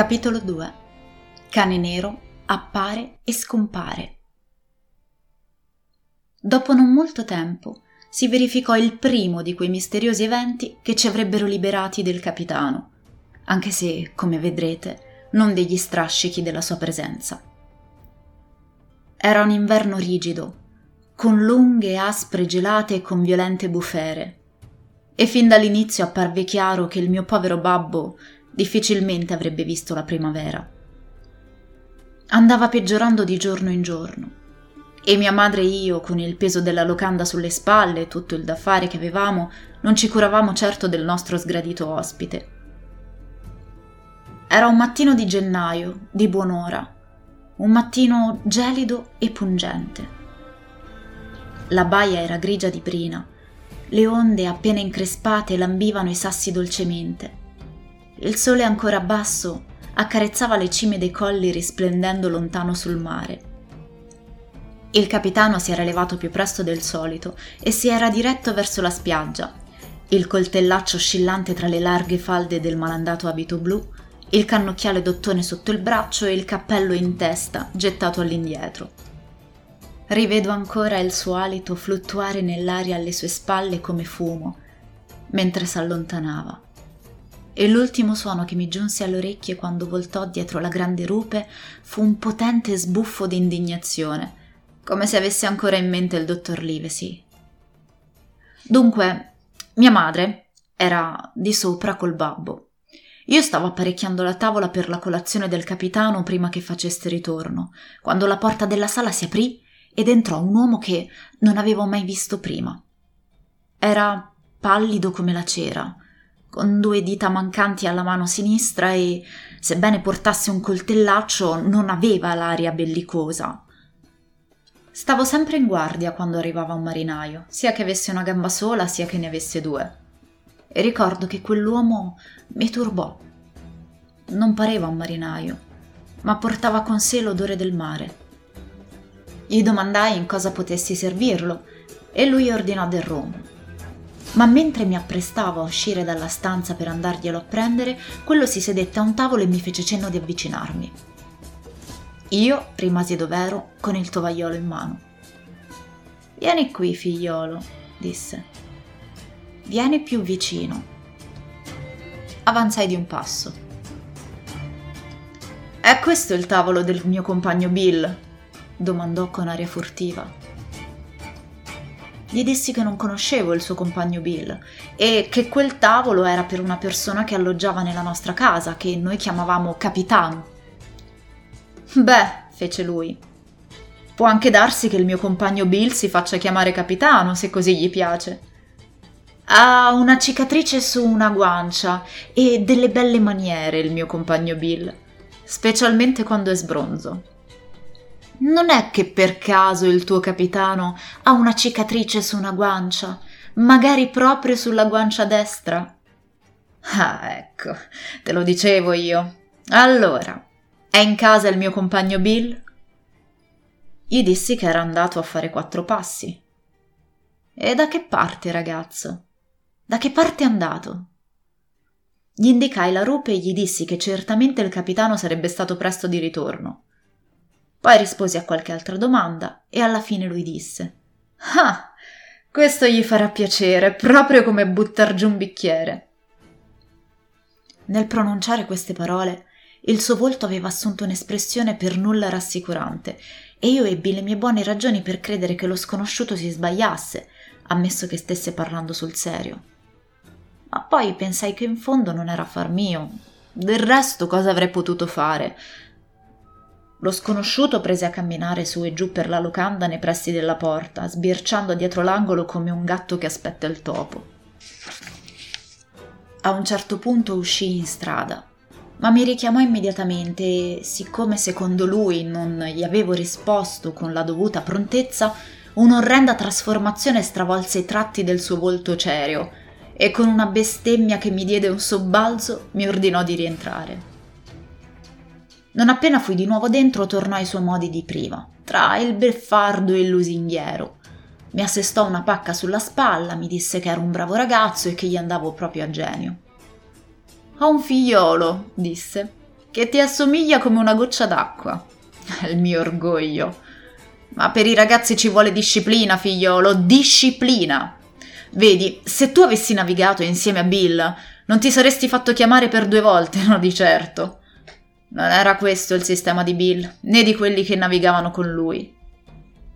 Capitolo 2 Cane nero appare e scompare. Dopo non molto tempo si verificò il primo di quei misteriosi eventi che ci avrebbero liberati del capitano, anche se, come vedrete, non degli strascichi della sua presenza. Era un inverno rigido, con lunghe, aspre gelate e con violente bufere, e fin dall'inizio apparve chiaro che il mio povero babbo difficilmente avrebbe visto la primavera. Andava peggiorando di giorno in giorno e mia madre e io, con il peso della locanda sulle spalle e tutto il da fare che avevamo, non ci curavamo certo del nostro sgradito ospite. Era un mattino di gennaio, di buon'ora, un mattino gelido e pungente. La baia era grigia di brina, le onde appena increspate lambivano i sassi dolcemente il sole ancora basso accarezzava le cime dei colli risplendendo lontano sul mare. Il capitano si era levato più presto del solito e si era diretto verso la spiaggia, il coltellaccio oscillante tra le larghe falde del malandato abito blu, il cannocchiale d'ottone sotto il braccio e il cappello in testa gettato all'indietro. Rivedo ancora il suo alito fluttuare nell'aria alle sue spalle come fumo, mentre s'allontanava e l'ultimo suono che mi giunse alle orecchie quando voltò dietro la grande rupe fu un potente sbuffo di indignazione, come se avesse ancora in mente il dottor Livesey. Dunque, mia madre era di sopra col babbo. Io stavo apparecchiando la tavola per la colazione del capitano prima che facesse ritorno, quando la porta della sala si aprì ed entrò un uomo che non avevo mai visto prima. Era pallido come la cera, con due dita mancanti alla mano sinistra e, sebbene portasse un coltellaccio, non aveva l'aria bellicosa. Stavo sempre in guardia quando arrivava un marinaio, sia che avesse una gamba sola sia che ne avesse due. E ricordo che quell'uomo mi turbò. Non pareva un marinaio, ma portava con sé l'odore del mare. Gli domandai in cosa potessi servirlo e lui ordinò del rum ma mentre mi apprestavo a uscire dalla stanza per andarglielo a prendere, quello si sedette a un tavolo e mi fece cenno di avvicinarmi. Io rimasi dov'ero con il tovagliolo in mano. Vieni qui, figliolo, disse. Vieni più vicino. Avanzai di un passo. È questo il tavolo del mio compagno Bill? domandò con aria furtiva. Gli dissi che non conoscevo il suo compagno Bill e che quel tavolo era per una persona che alloggiava nella nostra casa, che noi chiamavamo capitano. Beh, fece lui. Può anche darsi che il mio compagno Bill si faccia chiamare capitano, se così gli piace. Ha una cicatrice su una guancia e delle belle maniere il mio compagno Bill, specialmente quando è sbronzo. Non è che per caso il tuo capitano ha una cicatrice su una guancia, magari proprio sulla guancia destra? Ah, ecco, te lo dicevo io. Allora, è in casa il mio compagno Bill? Gli dissi che era andato a fare quattro passi. E da che parte, ragazzo? Da che parte è andato? Gli indicai la rupe e gli dissi che certamente il capitano sarebbe stato presto di ritorno. Poi risposi a qualche altra domanda e alla fine lui disse: Ah, questo gli farà piacere, proprio come buttar giù un bicchiere. Nel pronunciare queste parole, il suo volto aveva assunto un'espressione per nulla rassicurante e io ebbi le mie buone ragioni per credere che lo sconosciuto si sbagliasse, ammesso che stesse parlando sul serio. Ma poi pensai che in fondo non era affar mio. Del resto cosa avrei potuto fare? Lo sconosciuto prese a camminare su e giù per la locanda nei pressi della porta, sbirciando dietro l'angolo come un gatto che aspetta il topo. A un certo punto uscì in strada, ma mi richiamò immediatamente e, siccome secondo lui non gli avevo risposto con la dovuta prontezza, un'orrenda trasformazione stravolse i tratti del suo volto cereo e con una bestemmia che mi diede un sobbalzo mi ordinò di rientrare. Non appena fui di nuovo dentro, tornò ai suoi modi di prima, tra il beffardo e il lusinghiero. Mi assestò una pacca sulla spalla, mi disse che ero un bravo ragazzo e che gli andavo proprio a genio. Ho un figliolo, disse. che ti assomiglia come una goccia d'acqua. Il mio orgoglio. Ma per i ragazzi ci vuole disciplina, figliolo, disciplina. Vedi, se tu avessi navigato insieme a Bill, non ti saresti fatto chiamare per due volte, no di certo. Non era questo il sistema di Bill, né di quelli che navigavano con lui.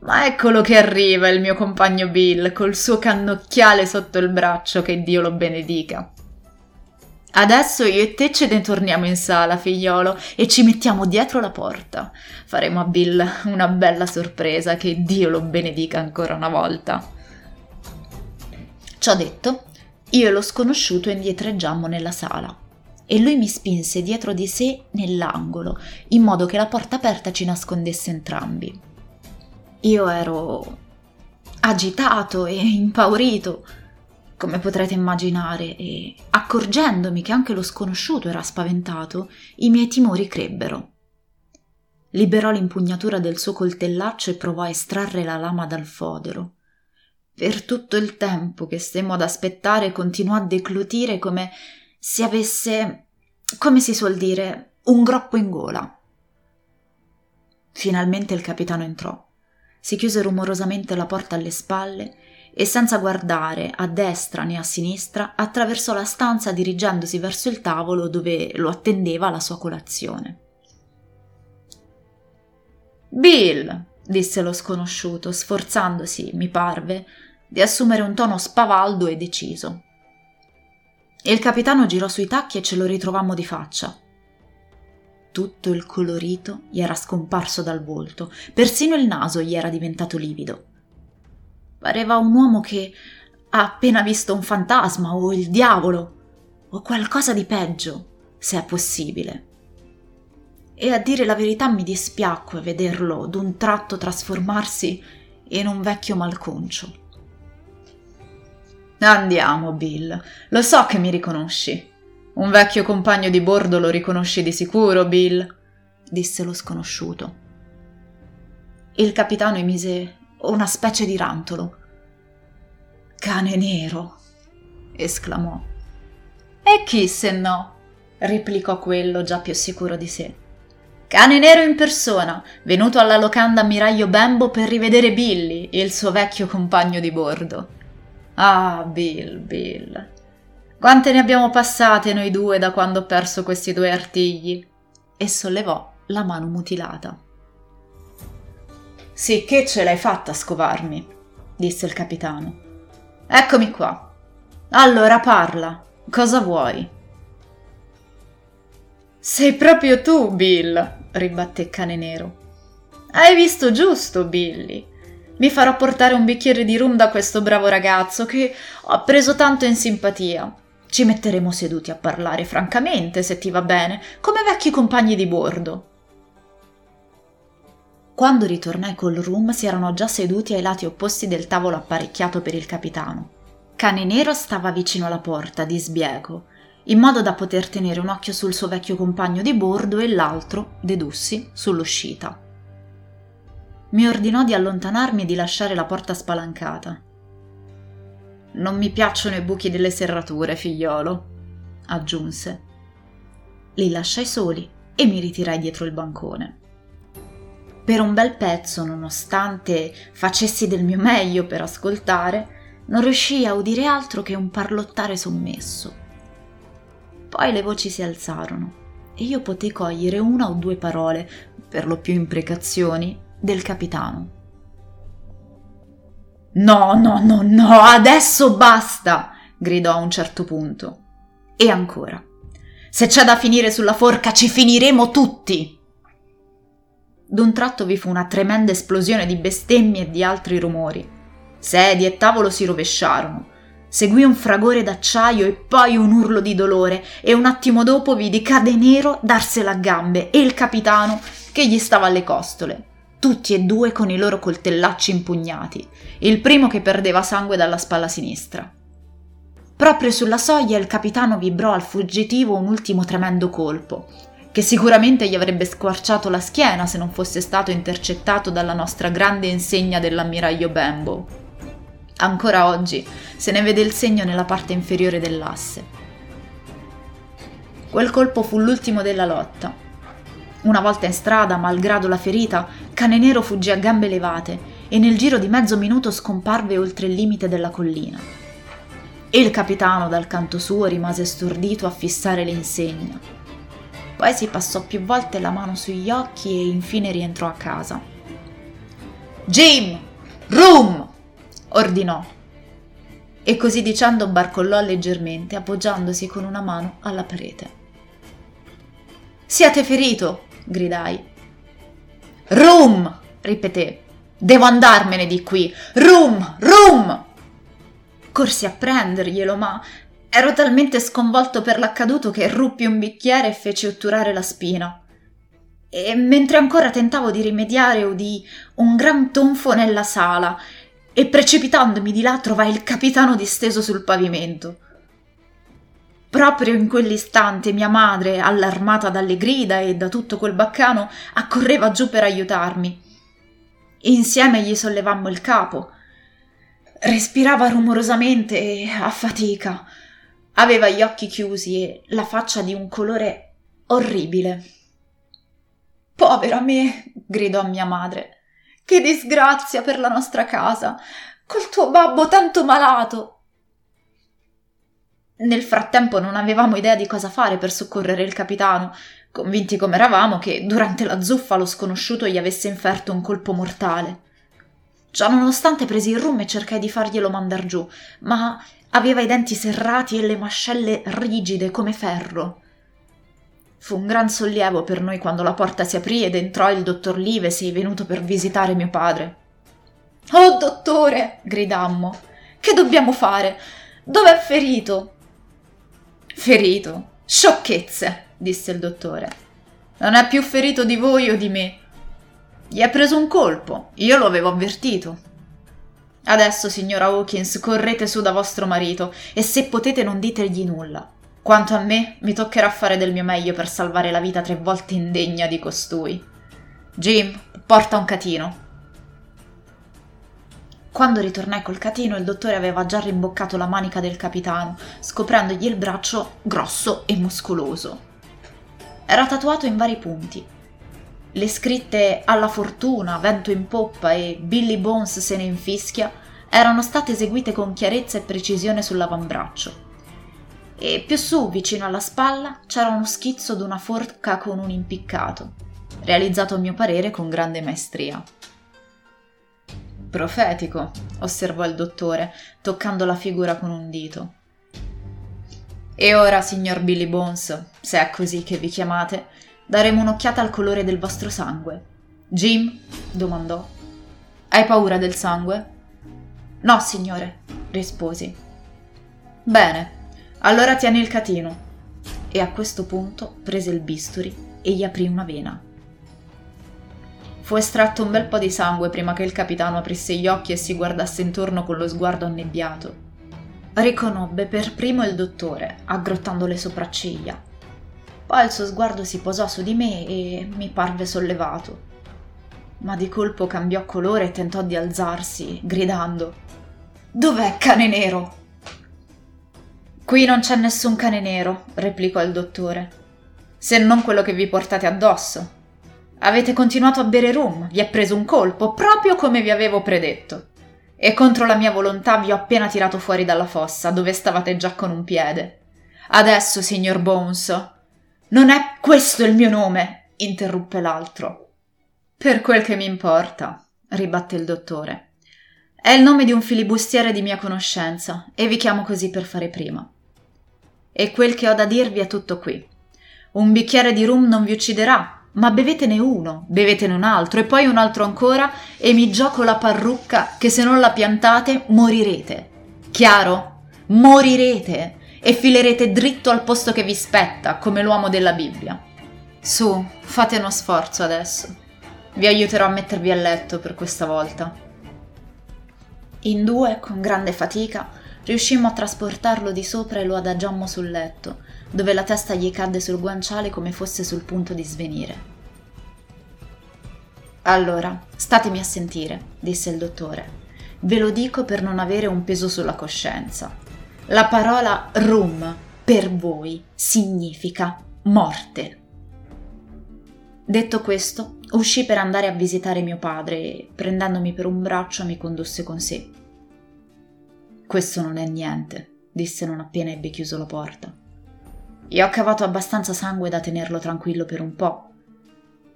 Ma eccolo che arriva il mio compagno Bill, col suo cannocchiale sotto il braccio, che Dio lo benedica. Adesso io e te ce ne torniamo in sala, figliolo, e ci mettiamo dietro la porta. Faremo a Bill una bella sorpresa, che Dio lo benedica ancora una volta. Ciò detto, io e lo sconosciuto indietreggiammo nella sala e lui mi spinse dietro di sé nell'angolo, in modo che la porta aperta ci nascondesse entrambi. Io ero agitato e impaurito, come potrete immaginare, e accorgendomi che anche lo sconosciuto era spaventato, i miei timori crebbero. Liberò l'impugnatura del suo coltellaccio e provò a estrarre la lama dal fodero. Per tutto il tempo che stemmo ad aspettare continuò a declutire come se avesse, come si suol dire, un groppo in gola. Finalmente il capitano entrò. Si chiuse rumorosamente la porta alle spalle e senza guardare a destra né a sinistra attraversò la stanza dirigendosi verso il tavolo dove lo attendeva la sua colazione. Bill, disse lo sconosciuto, sforzandosi, mi parve, di assumere un tono spavaldo e deciso. Il capitano girò sui tacchi e ce lo ritrovammo di faccia. Tutto il colorito gli era scomparso dal volto, persino il naso gli era diventato livido. Pareva un uomo che ha appena visto un fantasma o il diavolo o qualcosa di peggio, se è possibile. E a dire la verità mi dispiacque vederlo d'un tratto trasformarsi in un vecchio malconcio. Andiamo, Bill. Lo so che mi riconosci. Un vecchio compagno di bordo lo riconosci di sicuro, Bill, disse lo sconosciuto. Il capitano emise una specie di rantolo. Cane nero, esclamò. E chi se no? replicò quello già più sicuro di sé. Cane nero in persona, venuto alla locanda ammiraglio Bembo per rivedere Billy, il suo vecchio compagno di bordo. Ah, Bill, Bill. Quante ne abbiamo passate noi due da quando ho perso questi due artigli? E sollevò la mano mutilata. Sì, che ce l'hai fatta a scovarmi, disse il capitano. Eccomi qua. Allora parla. Cosa vuoi? Sei proprio tu, Bill, ribatté Cane Nero. Hai visto giusto, Billy. Mi farò portare un bicchiere di rum da questo bravo ragazzo che ho preso tanto in simpatia. Ci metteremo seduti a parlare francamente, se ti va bene, come vecchi compagni di bordo. Quando ritornai col rum si erano già seduti ai lati opposti del tavolo apparecchiato per il capitano. Cane Nero stava vicino alla porta, di sbiego, in modo da poter tenere un occhio sul suo vecchio compagno di bordo e l'altro, dedussi, sull'uscita mi ordinò di allontanarmi e di lasciare la porta spalancata. Non mi piacciono i buchi delle serrature, figliolo, aggiunse. Li lasciai soli e mi ritirai dietro il bancone. Per un bel pezzo, nonostante facessi del mio meglio per ascoltare, non riuscii a udire altro che un parlottare sommesso. Poi le voci si alzarono e io potei cogliere una o due parole, per lo più imprecazioni, del capitano. No, no, no, no, adesso basta! gridò a un certo punto. E ancora. Se c'è da finire sulla forca, ci finiremo tutti! D'un tratto vi fu una tremenda esplosione di bestemmie e di altri rumori. Sedie e tavolo si rovesciarono. Seguì un fragore d'acciaio e poi un urlo di dolore, e un attimo dopo vidi Cade Nero darsela a gambe e il capitano che gli stava alle costole tutti e due con i loro coltellacci impugnati, il primo che perdeva sangue dalla spalla sinistra. Proprio sulla soglia il capitano vibrò al fuggitivo un ultimo tremendo colpo, che sicuramente gli avrebbe squarciato la schiena se non fosse stato intercettato dalla nostra grande insegna dell'ammiraglio Bembo. Ancora oggi se ne vede il segno nella parte inferiore dell'asse. Quel colpo fu l'ultimo della lotta Una volta in strada, malgrado la ferita, Cane Nero fuggì a gambe levate e nel giro di mezzo minuto scomparve oltre il limite della collina. E il capitano dal canto suo rimase stordito a fissare le insegne. Poi si passò più volte la mano sugli occhi e infine rientrò a casa. Jim! Room! ordinò. E così dicendo barcollò leggermente, appoggiandosi con una mano alla parete. Siete ferito! Gridai. Room! ripeté. Devo andarmene di qui. Room! Room! Corsi a prenderglielo, ma ero talmente sconvolto per l'accaduto che ruppi un bicchiere e feci otturare la spina. E mentre ancora tentavo di rimediare udì un gran tonfo nella sala e precipitandomi di là trovai il capitano disteso sul pavimento. Proprio in quell'istante mia madre, allarmata dalle grida e da tutto quel baccano, accorreva giù per aiutarmi. Insieme gli sollevammo il capo. Respirava rumorosamente e a fatica. Aveva gli occhi chiusi e la faccia di un colore orribile. Povera me, gridò mia madre. Che disgrazia per la nostra casa. Col tuo babbo tanto malato. Nel frattempo non avevamo idea di cosa fare per soccorrere il capitano, convinti come eravamo che durante la zuffa lo sconosciuto gli avesse inferto un colpo mortale. Già nonostante presi il rum e cercai di farglielo mandar giù, ma aveva i denti serrati e le mascelle rigide come ferro. Fu un gran sollievo per noi quando la porta si aprì ed entrò il dottor Livesey venuto per visitare mio padre. Oh, dottore! gridammo. Che dobbiamo fare? Dov'è ferito? Ferito. Sciocchezze, disse il dottore. Non è più ferito di voi o di me. Gli ha preso un colpo, io lo avevo avvertito. Adesso, signora Hawkins, correte su da vostro marito e se potete non ditegli nulla. Quanto a me, mi toccherà fare del mio meglio per salvare la vita tre volte indegna di costui. Jim, porta un catino. Quando ritornai col catino, il dottore aveva già rimboccato la manica del capitano, scoprendogli il braccio grosso e muscoloso. Era tatuato in vari punti. Le scritte alla fortuna, vento in poppa e Billy Bones se ne infischia erano state eseguite con chiarezza e precisione sull'avambraccio. E più su, vicino alla spalla, c'era uno schizzo d'una forca con un impiccato, realizzato a mio parere con grande maestria. Profetico, osservò il dottore, toccando la figura con un dito. E ora, signor Billy Bones, se è così che vi chiamate, daremo un'occhiata al colore del vostro sangue. Jim? domandò. Hai paura del sangue? No, signore, risposi. Bene, allora tieni il catino. E a questo punto prese il bisturi e gli aprì una vena. Fu estratto un bel po' di sangue prima che il capitano aprisse gli occhi e si guardasse intorno con lo sguardo annebbiato. Riconobbe per primo il dottore, aggrottando le sopracciglia. Poi il suo sguardo si posò su di me e mi parve sollevato. Ma di colpo cambiò colore e tentò di alzarsi, gridando: Dov'è cane nero? Qui non c'è nessun cane nero, replicò il dottore, se non quello che vi portate addosso. Avete continuato a bere rum, vi è preso un colpo, proprio come vi avevo predetto. E contro la mia volontà vi ho appena tirato fuori dalla fossa, dove stavate già con un piede. Adesso, signor Bones. Non è questo il mio nome, interruppe l'altro. Per quel che mi importa, ribatte il dottore. È il nome di un filibustiere di mia conoscenza, e vi chiamo così per fare prima. E quel che ho da dirvi è tutto qui. Un bicchiere di rum non vi ucciderà, ma bevetene uno, bevetene un altro e poi un altro ancora e mi gioco la parrucca che se non la piantate morirete. Chiaro? Morirete e filerete dritto al posto che vi spetta, come l'uomo della Bibbia. Su, fate uno sforzo adesso. Vi aiuterò a mettervi a letto per questa volta. In due, con grande fatica, riuscimmo a trasportarlo di sopra e lo adagiammo sul letto, dove la testa gli cadde sul guanciale come fosse sul punto di svenire. Allora, statemi a sentire, disse il dottore. Ve lo dico per non avere un peso sulla coscienza. La parola rum per voi significa morte. Detto questo, uscì per andare a visitare mio padre e, prendendomi per un braccio, mi condusse con sé. Questo non è niente, disse non appena ebbe chiuso la porta. Gli ho cavato abbastanza sangue da tenerlo tranquillo per un po'.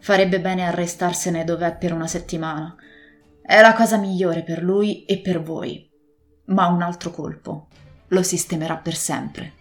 Farebbe bene a restarsene dov'è per una settimana. È la cosa migliore per lui e per voi. Ma un altro colpo lo sistemerà per sempre.